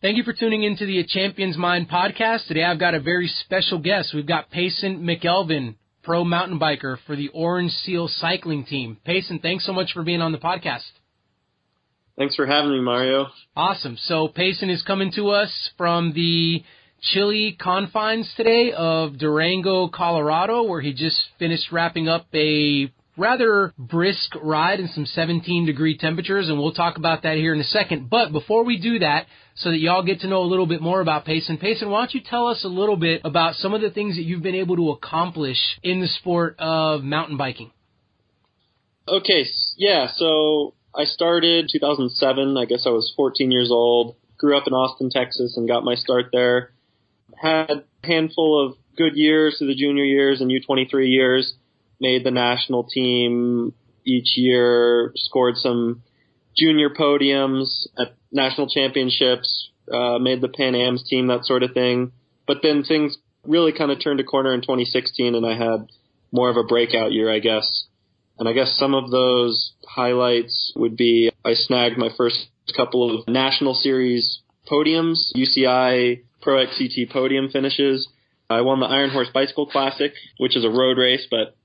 Thank you for tuning into the Champions Mind podcast. Today I've got a very special guest. We've got Payson McElveen, pro mountain biker for the Orange Seal cycling team. Payson, thanks so much for being on the podcast. Thanks for having me, Mario. Awesome. So Payson is coming to us from the chilly confines today of Durango, Colorado, where he just finished wrapping up a rather brisk ride in some 17 degree temperatures, and we'll talk about that here in a second. But before we do that, so that y'all get to know a little bit more about Payson. Payson, why don't you tell us a little bit about some of the things that you've been able to accomplish in the sport of mountain biking? Okay, yeah, so I started 2007. I guess I was 14 years old. Grew up in Austin, Texas, and got my start there. Had a handful of good years through the junior years and U23 years. Made the national team each year. Scored some junior podiums at national championships, uh, made the Pan Am's team, that sort of thing. But then things really kind of turned a corner in 2016, and I had more of a breakout year, I guess. And I guess some of those highlights would be I snagged my first couple of national series podiums, UCI Pro XCT podium finishes. I won the Iron Horse Bicycle Classic, which is a road race, but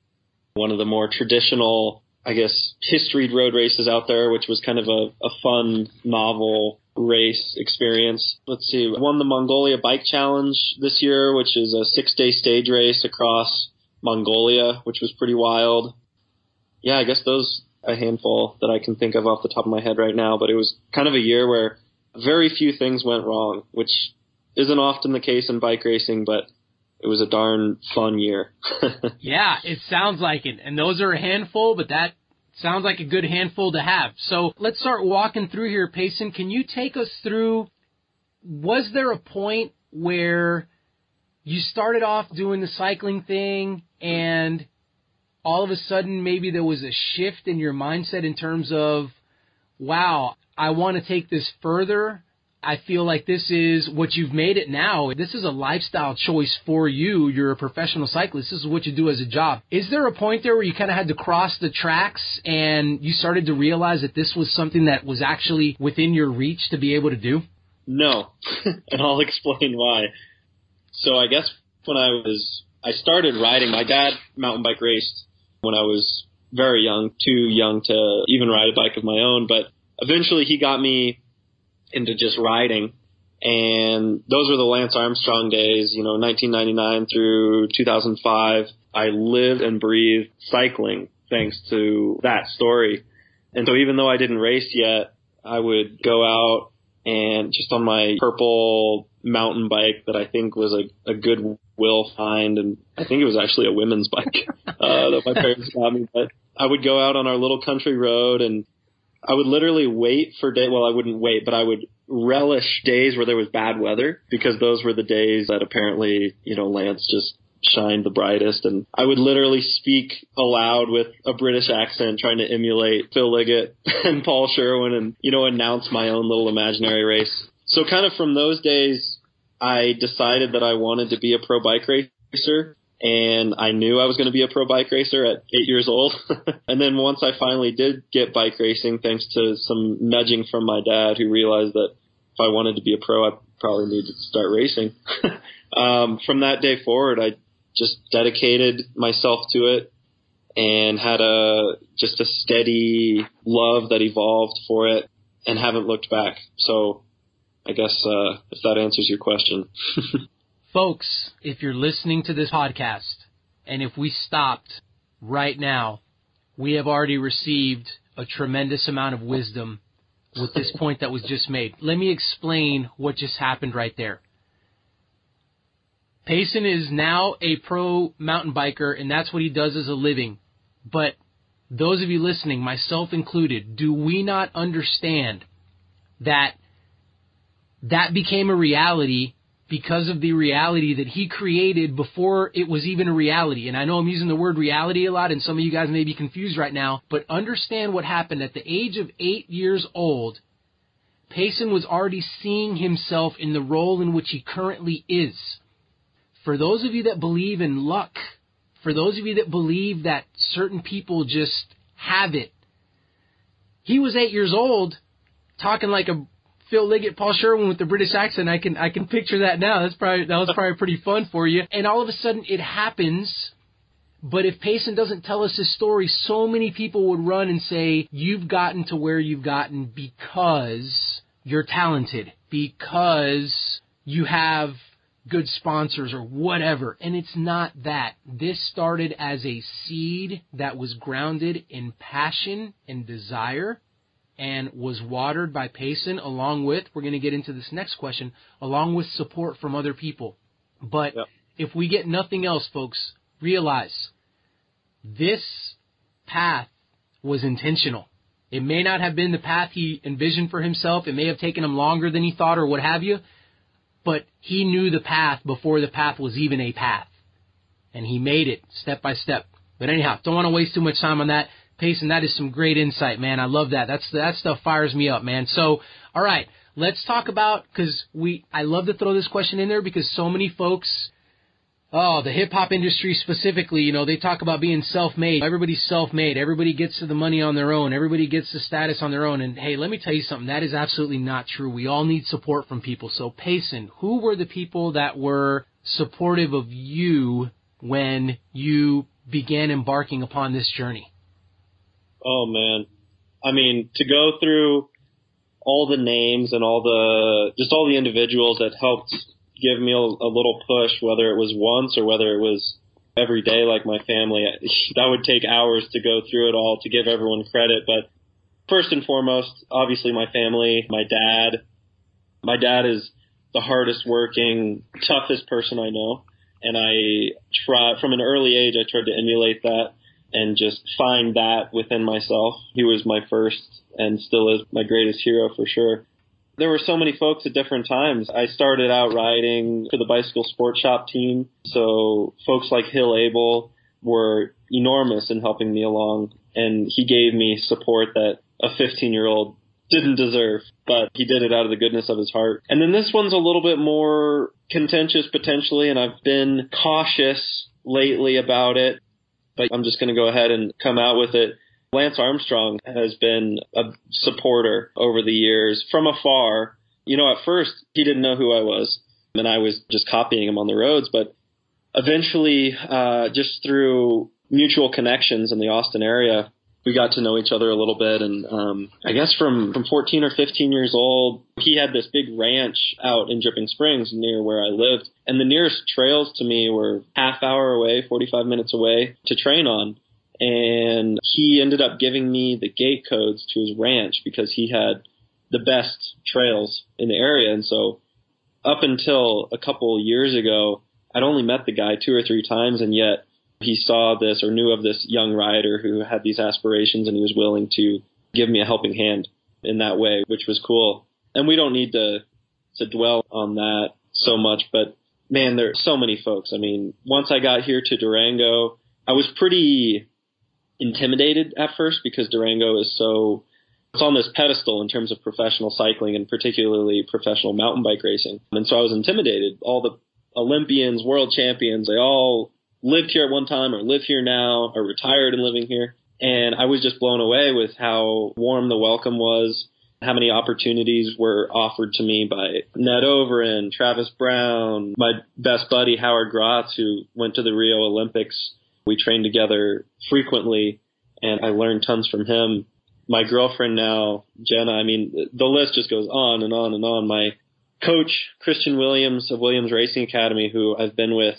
one of the more traditional I guess, historied road races out there, which was kind of a, a fun, novel race experience. Let's see, won the Mongolia Bike Challenge this year, which is a six day stage race across Mongolia, which was pretty wild. Yeah, I guess those a handful that I can think of off the top of my head right now, but it was kind of a year where very few things went wrong, which isn't often the case in bike racing, but it was a darn fun year. yeah, it sounds like it. And those are a handful, but that sounds like a good handful to have. So let's start walking through here, Payson. Can you take us through? Was there a point where you started off doing the cycling thing and all of a sudden maybe there was a shift in your mindset in terms of, wow, I want to take this further. I feel like this is what you've made it now. This is a lifestyle choice for you. You're a professional cyclist. This is what you do as a job. Is there a point there where you kind of had to cross the tracks and you started to realize that this was something that was actually within your reach to be able to do? No, and I'll explain why. So I guess when I was, I started riding, my dad mountain bike raced when I was very young, too young to even ride a bike of my own, but eventually he got me into just riding. And those were the Lance Armstrong days, you know, 1999 through 2005. I lived and breathed cycling thanks to that story. And so even though I didn't race yet, I would go out and just on my purple mountain bike that I think was a, a good will find. And I think it was actually a women's bike, uh, that my parents got me, but I would go out on our little country road and I would literally wait for day. Well, I wouldn't wait, but I would relish days where there was bad weather because those were the days that apparently, you know, Lance just shined the brightest. And I would literally speak aloud with a British accent trying to emulate Phil Liggett and Paul Sherwin and, you know, announce my own little imaginary race. So kind of from those days, I decided that I wanted to be a pro bike racer and I knew I was going to be a pro bike racer at eight years old. and then once I finally did get bike racing, thanks to some nudging from my dad, who realized that if I wanted to be a pro, I probably needed to start racing. um, from that day forward, I just dedicated myself to it and had a just a steady love that evolved for it and haven't looked back. So I guess uh, if that answers your question. Folks, if you're listening to this podcast, and if we stopped right now, we have already received a tremendous amount of wisdom with this point that was just made. Let me explain what just happened right there. Payson is now a pro mountain biker, and that's what he does as a living. But those of you listening, myself included, do we not understand that that became a reality because of the reality that he created before it was even a reality. And I know I'm using the word reality a lot, and some of you guys may be confused right now, but understand what happened. At the age of eight years old, Payson was already seeing himself in the role in which he currently is. For those of you that believe in luck, for those of you that believe that certain people just have it, he was eight years old talking like a Phil Liggett, Paul Sherwin with the British accent. I can I can picture that now. That's probably that was probably pretty fun for you. And all of a sudden it happens. But if Payson doesn't tell us his story, so many people would run and say, You've gotten to where you've gotten because you're talented, because you have good sponsors or whatever. And it's not that. This started as a seed that was grounded in passion and desire and was watered by Payson along with, we're going to get into this next question, along with support from other people. But yep. if we get nothing else, folks, realize this path was intentional. It may not have been the path he envisioned for himself. It may have taken him longer than he thought or what have you but he knew the path before the path was even a path. And he made it step by step. But anyhow, don't want to waste too much time on that. Payson, that is some great insight, man. I love that. That's that stuff fires me up, man. So, all right, let's talk about because we. I love to throw this question in there because so many folks Oh, the hip hop industry specifically, you know, they talk about being self made. Everybody's self made. Everybody gets to the money on their own. Everybody gets the status on their own. And hey, let me tell you something. That is absolutely not true. We all need support from people. So, Payson, who were the people that were supportive of you when you began embarking upon this journey? Oh, man. I mean, to go through all the names and all the, just all the individuals that helped give me a, a little push, whether it was once or whether it was every day like my family. That would take hours to go through it all to give everyone credit. But first and foremost, obviously my family, my dad. My dad is the hardest working, toughest person I know. And I try, from an early age, I tried to emulate that and just find that within myself. He was my first and still is my greatest hero for sure. There were so many folks at different times. I started out riding for the bicycle sport shop team. So folks like Hill Abel were enormous in helping me along. And he gave me support that a 15 year old didn't deserve, but he did it out of the goodness of his heart. And then this one's a little bit more contentious potentially, and I've been cautious lately about it, but I'm just going to go ahead and come out with it. Lance Armstrong has been a supporter over the years from afar. You know, at first he didn't know who I was, and I was just copying him on the roads. But eventually, uh, just through mutual connections in the Austin area, we got to know each other a little bit. And um, I guess from from 14 or 15 years old, he had this big ranch out in Dripping Springs near where I lived, and the nearest trails to me were half hour away, 45 minutes away to train on and he ended up giving me the gate codes to his ranch because he had the best trails in the area. And so up until a couple years ago, I'd only met the guy two or three times, and yet he saw this or knew of this young rider who had these aspirations, and he was willing to give me a helping hand in that way, which was cool. And we don't need to to dwell on that so much, but man, there are so many folks. I mean, once I got here to Durango, I was pretty intimidated at first because Durango is so it's on this pedestal in terms of professional cycling and particularly professional mountain bike racing. And so I was intimidated. All the Olympians, world champions, they all lived here at one time or live here now or retired and living here. And I was just blown away with how warm the welcome was, how many opportunities were offered to me by Ned Overend, Travis Brown, my best buddy Howard Grotts, who went to the Rio Olympics we trained together frequently, and I learned tons from him. My girlfriend now, Jenna, I mean, the list just goes on and on and on. My coach, Christian Williams of Williams Racing Academy, who I've been with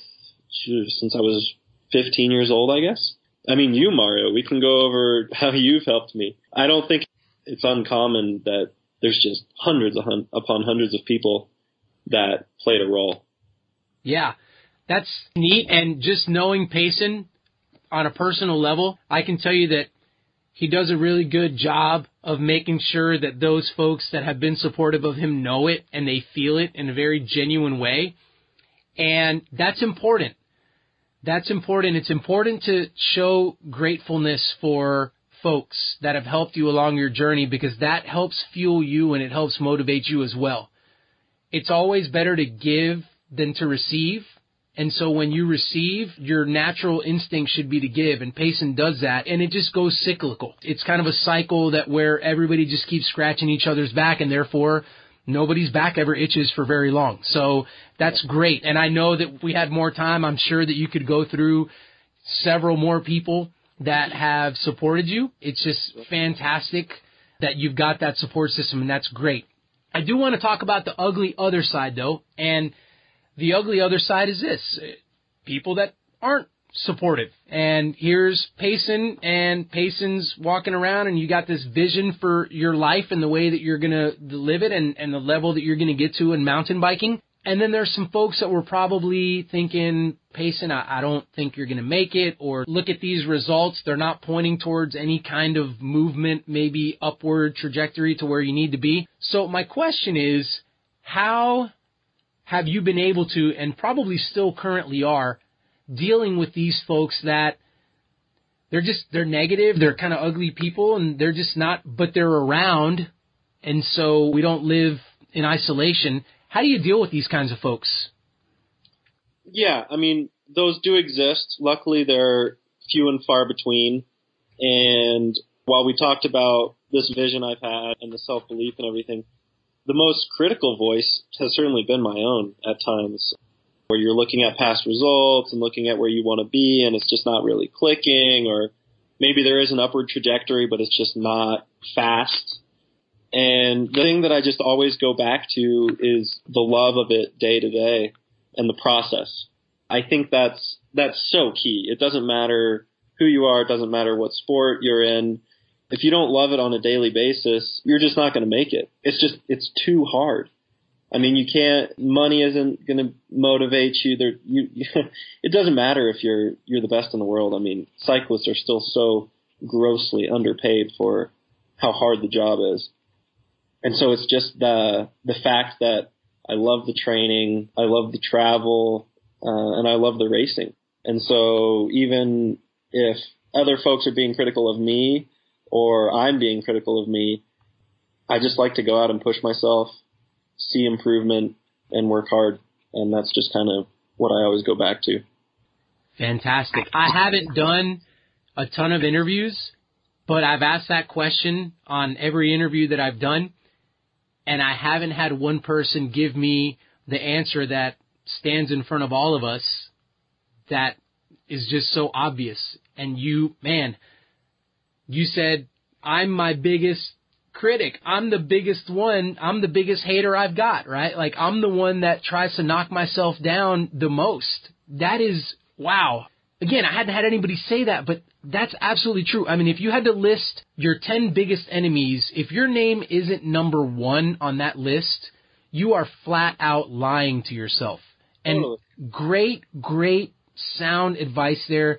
since I was 15 years old, I guess. I mean, you, Mario, we can go over how you've helped me. I don't think it's uncommon that there's just hundreds hun- upon hundreds of people that played a role. Yeah, that's neat. And just knowing Payson, on a personal level, I can tell you that he does a really good job of making sure that those folks that have been supportive of him know it and they feel it in a very genuine way. And that's important. That's important. It's important to show gratefulness for folks that have helped you along your journey because that helps fuel you and it helps motivate you as well. It's always better to give than to receive. And so when you receive, your natural instinct should be to give, and Payson does that, and it just goes cyclical. It's kind of a cycle that where everybody just keeps scratching each other's back, and therefore nobody's back ever itches for very long. So that's great. And I know that if we had more time, I'm sure that you could go through several more people that have supported you. It's just fantastic that you've got that support system and that's great. I do want to talk about the ugly other side though, and the ugly other side is this. People that aren't supportive. And here's Payson, and Payson's walking around, and you got this vision for your life and the way that you're going to live it and, and the level that you're going to get to in mountain biking. And then there's some folks that were probably thinking, Payson, I, I don't think you're going to make it, or look at these results. They're not pointing towards any kind of movement, maybe upward trajectory to where you need to be. So my question is, how have you been able to, and probably still currently are, dealing with these folks that they're just they're negative, they're kind of ugly people, and they're just not, but they're around, and so we don't live in isolation. How do you deal with these kinds of folks? Yeah, I mean those do exist. Luckily, they're few and far between. And while we talked about this vision I've had and the self belief and everything, the most critical voice has certainly been my own at times where you're looking at past results and looking at where you want to be and it's just not really clicking or maybe there is an upward trajectory but it's just not fast. And the thing that I just always go back to is the love of it day to day and the process. I think that's that's so key. It doesn't matter who you are, it doesn't matter what sport you're in. If you don't love it on a daily basis, you're just not going to make it. It's just it's too hard. I mean, you can't. Money isn't going to motivate you. There, you. It doesn't matter if you're you're the best in the world. I mean, cyclists are still so grossly underpaid for how hard the job is, and so it's just the the fact that I love the training, I love the travel, uh, and I love the racing. And so even if other folks are being critical of me or I'm being critical of me, I just like to go out and push myself see improvement and work hard. And that's just kind of what I always go back to. Fantastic. I haven't done a ton of interviews, but I've asked that question on every interview that I've done, and I haven't had one person give me the answer that stands in front of all of us that is just so obvious. And you, man, you said, I'm my biggest critic. I'm the biggest one. I'm the biggest hater I've got, right? Like I'm the one that tries to knock myself down the most. That is wow. Again, I hadn't had anybody say that, but that's absolutely true. I mean, if you had to list your 10 biggest enemies, if your name isn't number 1 on that list, you are flat out lying to yourself. And totally. great, great sound advice there.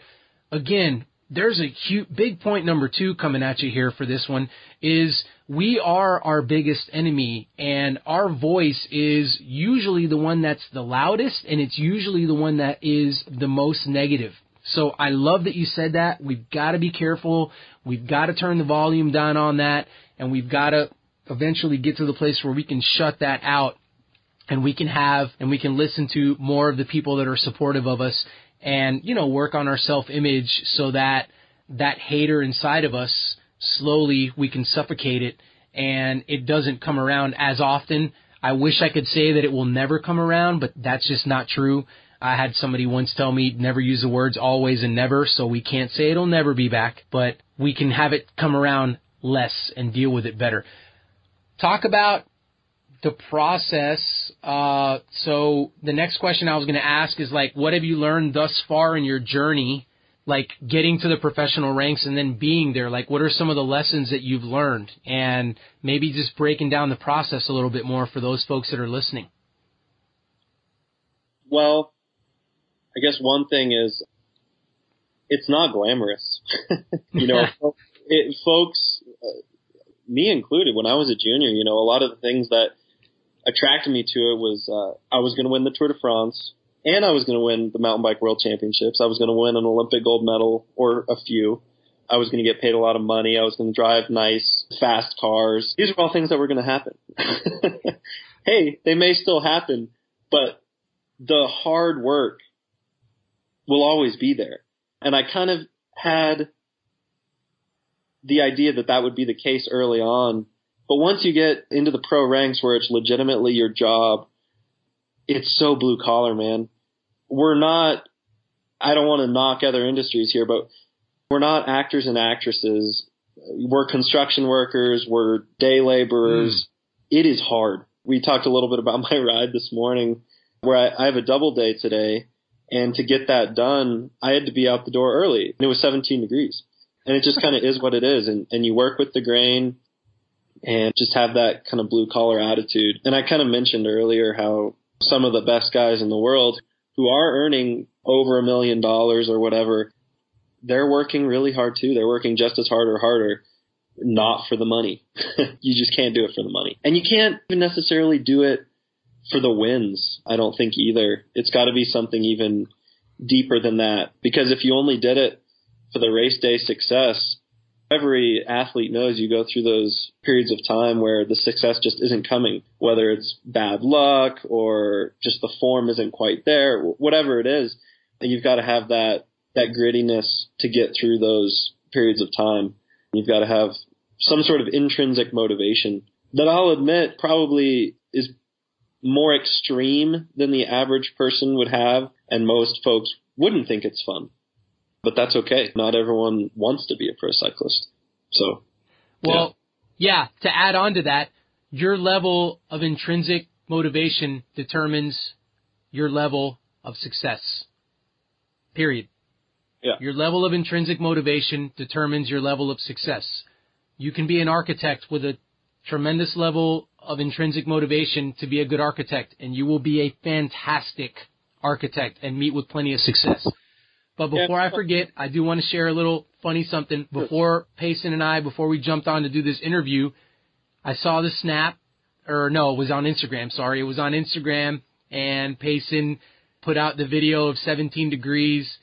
Again, there's a huge, big point number two coming at you here for this one is we are our biggest enemy and our voice is usually the one that's the loudest and it's usually the one that is the most negative. So I love that you said that. We've got to be careful. We've got to turn the volume down on that and we've got to eventually get to the place where we can shut that out and we can have and we can listen to more of the people that are supportive of us and you know work on our self image so that that hater inside of us slowly we can suffocate it and it doesn't come around as often. I wish I could say that it will never come around, but that's just not true. I had somebody once tell me never use the words always and never, so we can't say it'll never be back, but we can have it come around less and deal with it better. Talk about the process. Uh, so the next question I was going to ask is like, what have you learned thus far in your journey like getting to the professional ranks and then being there? Like what are some of the lessons that you've learned? And maybe just breaking down the process a little bit more for those folks that are listening. Well i guess one thing is it's not glamorous. You know it, folks uh, me included when i was a junior you know a lot of the things that attracted me to it was uh, i was going to win the tour de france and I was going to win the mountain bike world championships. I was going to win an Olympic gold medal or a few. I was going to get paid a lot of money. I was going to drive nice, fast cars. These are all things that were going to happen. hey, they may still happen, but the hard work will always be there. And I kind of had the idea that that would be the case early on. But once you get into the pro ranks where it's legitimately your job, it's so blue collar, man. We're not, I don't want to knock other industries here, but we're not actors and actresses. We're construction workers. We're day laborers. Mm. It is hard. We talked a little bit about my ride this morning where I, I have a double day today and to get that done, I had to be out the door early and it was 17 degrees and it just kind of is what it is. And, and you work with the grain and just have that kind of blue collar attitude. And I kind of mentioned earlier how some of the best guys in the world who are earning over a million dollars or whatever, they're working really hard too. They're working just as hard or harder, not for the money. you just can't do it for the money. And you can't even necessarily do it for the wins. I don't think either. It's got to be something even deeper than that because if you only did it for the race day success, every athlete knows you go through those periods of time where the success just isn't coming, whether it's bad luck or just the form isn't quite there, whatever it is. And you've got to have that, that grittiness to get through those periods of time. You've got to have some sort of intrinsic motivation that I'll admit probably is more extreme than the average person would have, and most folks wouldn't think it's fun but that's okay. Not everyone wants to be a pro cyclist. So, well, yeah. yeah, to add on to that, your level of intrinsic motivation determines your level of success. Period. Yeah. Your level of intrinsic motivation determines your level of success. You can be an architect with a tremendous level of intrinsic motivation to be a good architect, and you will be a fantastic architect and meet with plenty of success. But before yeah. I forget, I do want to share a little funny something. Before Payson and I, before we jumped on to do this interview, I saw the snap, or no, it was on Instagram. Sorry, it was on Instagram, and Payson put out the video of 17 degrees,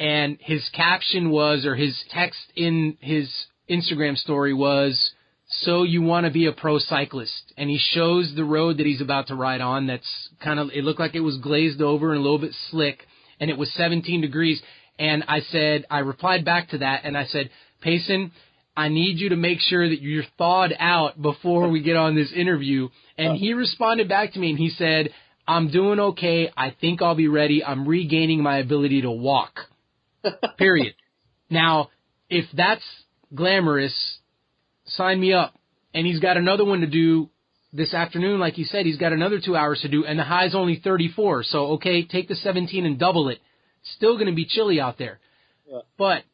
and his caption was, or his text in his Instagram story was, "So you want to be a pro cyclist?" And he shows the road that he's about to ride on. That's kind of, it looked like it was glazed over and a little bit slick and it was 17 degrees. And I said, I replied back to that and I said, Payson, I need you to make sure that you're thawed out before we get on this interview. And he responded back to me and he said, I'm doing okay. I think I'll be ready. I'm regaining my ability to walk. Period. Now, if that's glamorous, sign me up. And he's got another one to do this afternoon, like you said, he's got another two hours to do, and the high's only 34. So, okay, take the 17 and double it. Still going to be chilly out there. Yeah. But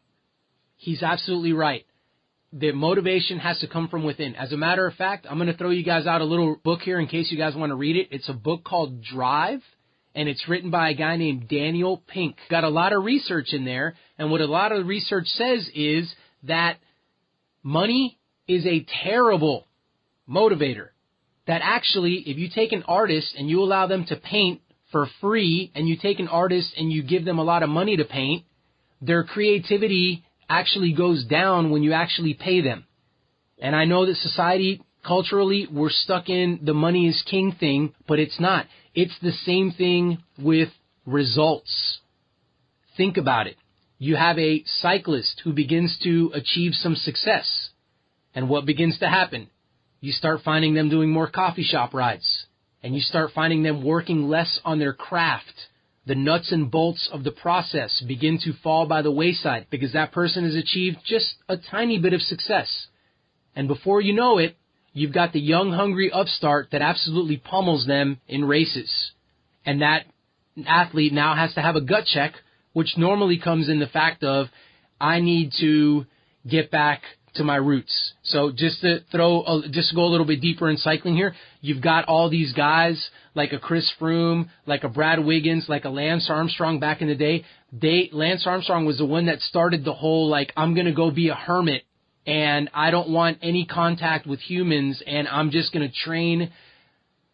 he's absolutely right. The motivation has to come from within. As a matter of fact, I'm going to throw you guys out a little book here in case you guys want to read it. It's a book called Drive, and it's written by a guy named Daniel Pink. Got a lot of research in there, and what a lot of research says is that money is a terrible motivator that actually, if you take an artist and you allow them to paint for free, and you take an artist and you give them a lot of money to paint, their creativity actually goes down when you actually pay them. And I know that society, culturally, we're stuck in the money is king thing, but it's not. It's the same thing with results. Think about it. You have a cyclist who begins to achieve some success. And what begins to happen? You start finding them doing more coffee shop rides and you start finding them working less on their craft. The nuts and bolts of the process begin to fall by the wayside because that person has achieved just a tiny bit of success. And before you know it, you've got the young, hungry upstart that absolutely pummels them in races. And that athlete now has to have a gut check, which normally comes in the fact of, I need to get back to my roots. So just to throw, a, just to go a little bit deeper in cycling here, you've got all these guys like a Chris Froome, like a Brad Wiggins, like a Lance Armstrong back in the day. They, Lance Armstrong was the one that started the whole like, I'm gonna go be a hermit and I don't want any contact with humans and I'm just gonna train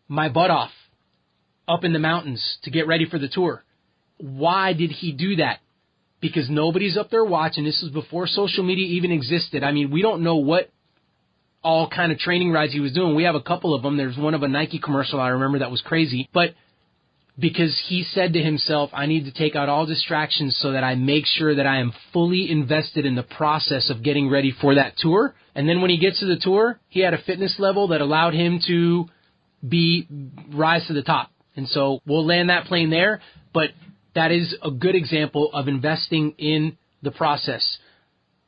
my butt off up in the mountains to get ready for the tour. Why did he do that? Because nobody's up there watching. This was before social media even existed. I mean, we don't know what all kind of training rides he was doing. We have a couple of them. There's one of a Nike commercial I remember that was crazy. But because he said to himself, I need to take out all distractions so that I make sure that I am fully invested in the process of getting ready for that tour. And then when he gets to the tour, he had a fitness level that allowed him to be rise to the top. And so we'll land that plane there, but that is a good example of investing in the process.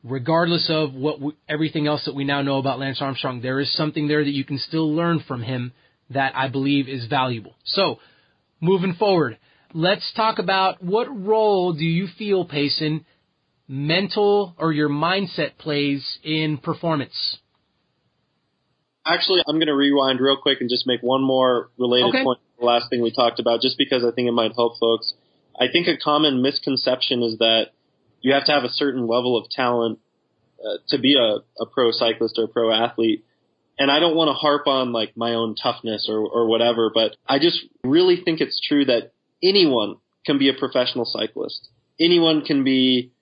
Regardless of what we, everything else that we now know about Lance Armstrong, there is something there that you can still learn from him that I believe is valuable. So, moving forward, let's talk about what role do you feel, Payson, mental or your mindset plays in performance? Actually, I'm going to rewind real quick and just make one more related Okay. point the last thing we talked about, just because I think it might help folks. I think a common misconception is that you have to have a certain level of talent uh, to be a, a pro cyclist or a pro athlete. And I don't want to harp on like my own toughness or, or whatever, but I just really think it's true that anyone can be a professional cyclist. Anyone can be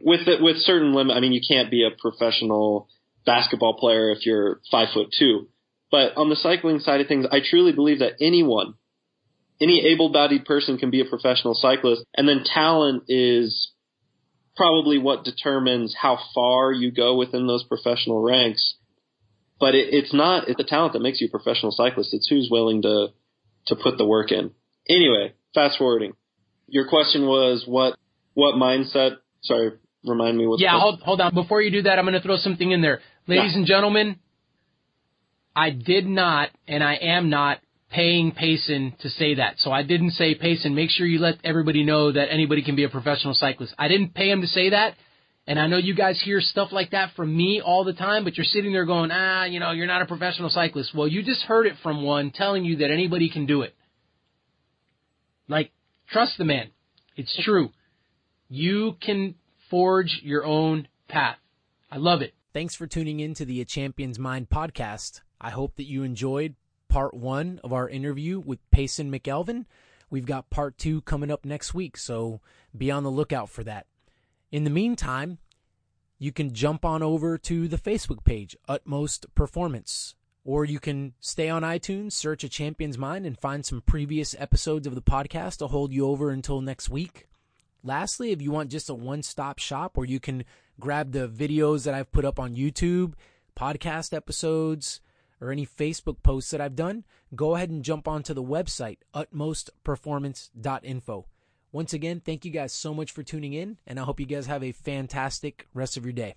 with it, with certain limit. I mean, you can't be a professional basketball player if you're five foot two. But on the cycling side of things, I truly believe that anyone, any able-bodied person can be a professional cyclist. And then talent is probably what determines how far you go within those professional ranks. But it, it's not it's the talent that makes you a professional cyclist. It's who's willing to to put the work in. Anyway, fast forwarding. Your question was what what mindset? Sorry, remind me what. Yeah, hold, hold on. Before you do that, I'm going to throw something in there. Ladies Yeah. and gentlemen, I did not, and I am not paying Payson to say that. So I didn't say, Payson, make sure you let everybody know that anybody can be a professional cyclist. I didn't pay him to say that. And I know you guys hear stuff like that from me all the time, but you're sitting there going, ah, you know, you're not a professional cyclist. Well, you just heard it from one telling you that anybody can do it. Like, trust the man. It's true. You can forge your own path. I love it. Thanks for tuning in to the A Champion's Mind podcast. I hope that you enjoyed part one of our interview with Payson McElveen. We've got part two coming up next week, so be on the lookout for that. In the meantime, you can jump on over to the Facebook page, Utmost Performance, or you can stay on iTunes, search A Champion's Mind, and find some previous episodes of the podcast to hold you over until next week. Lastly, if you want just a one stop shop where you can grab the videos that I've put up on YouTube, podcast episodes, or any Facebook posts that I've done, go ahead and jump onto the website, utmostperformance.info. Once again, thank you guys so much for tuning in, and I hope you guys have a fantastic rest of your day.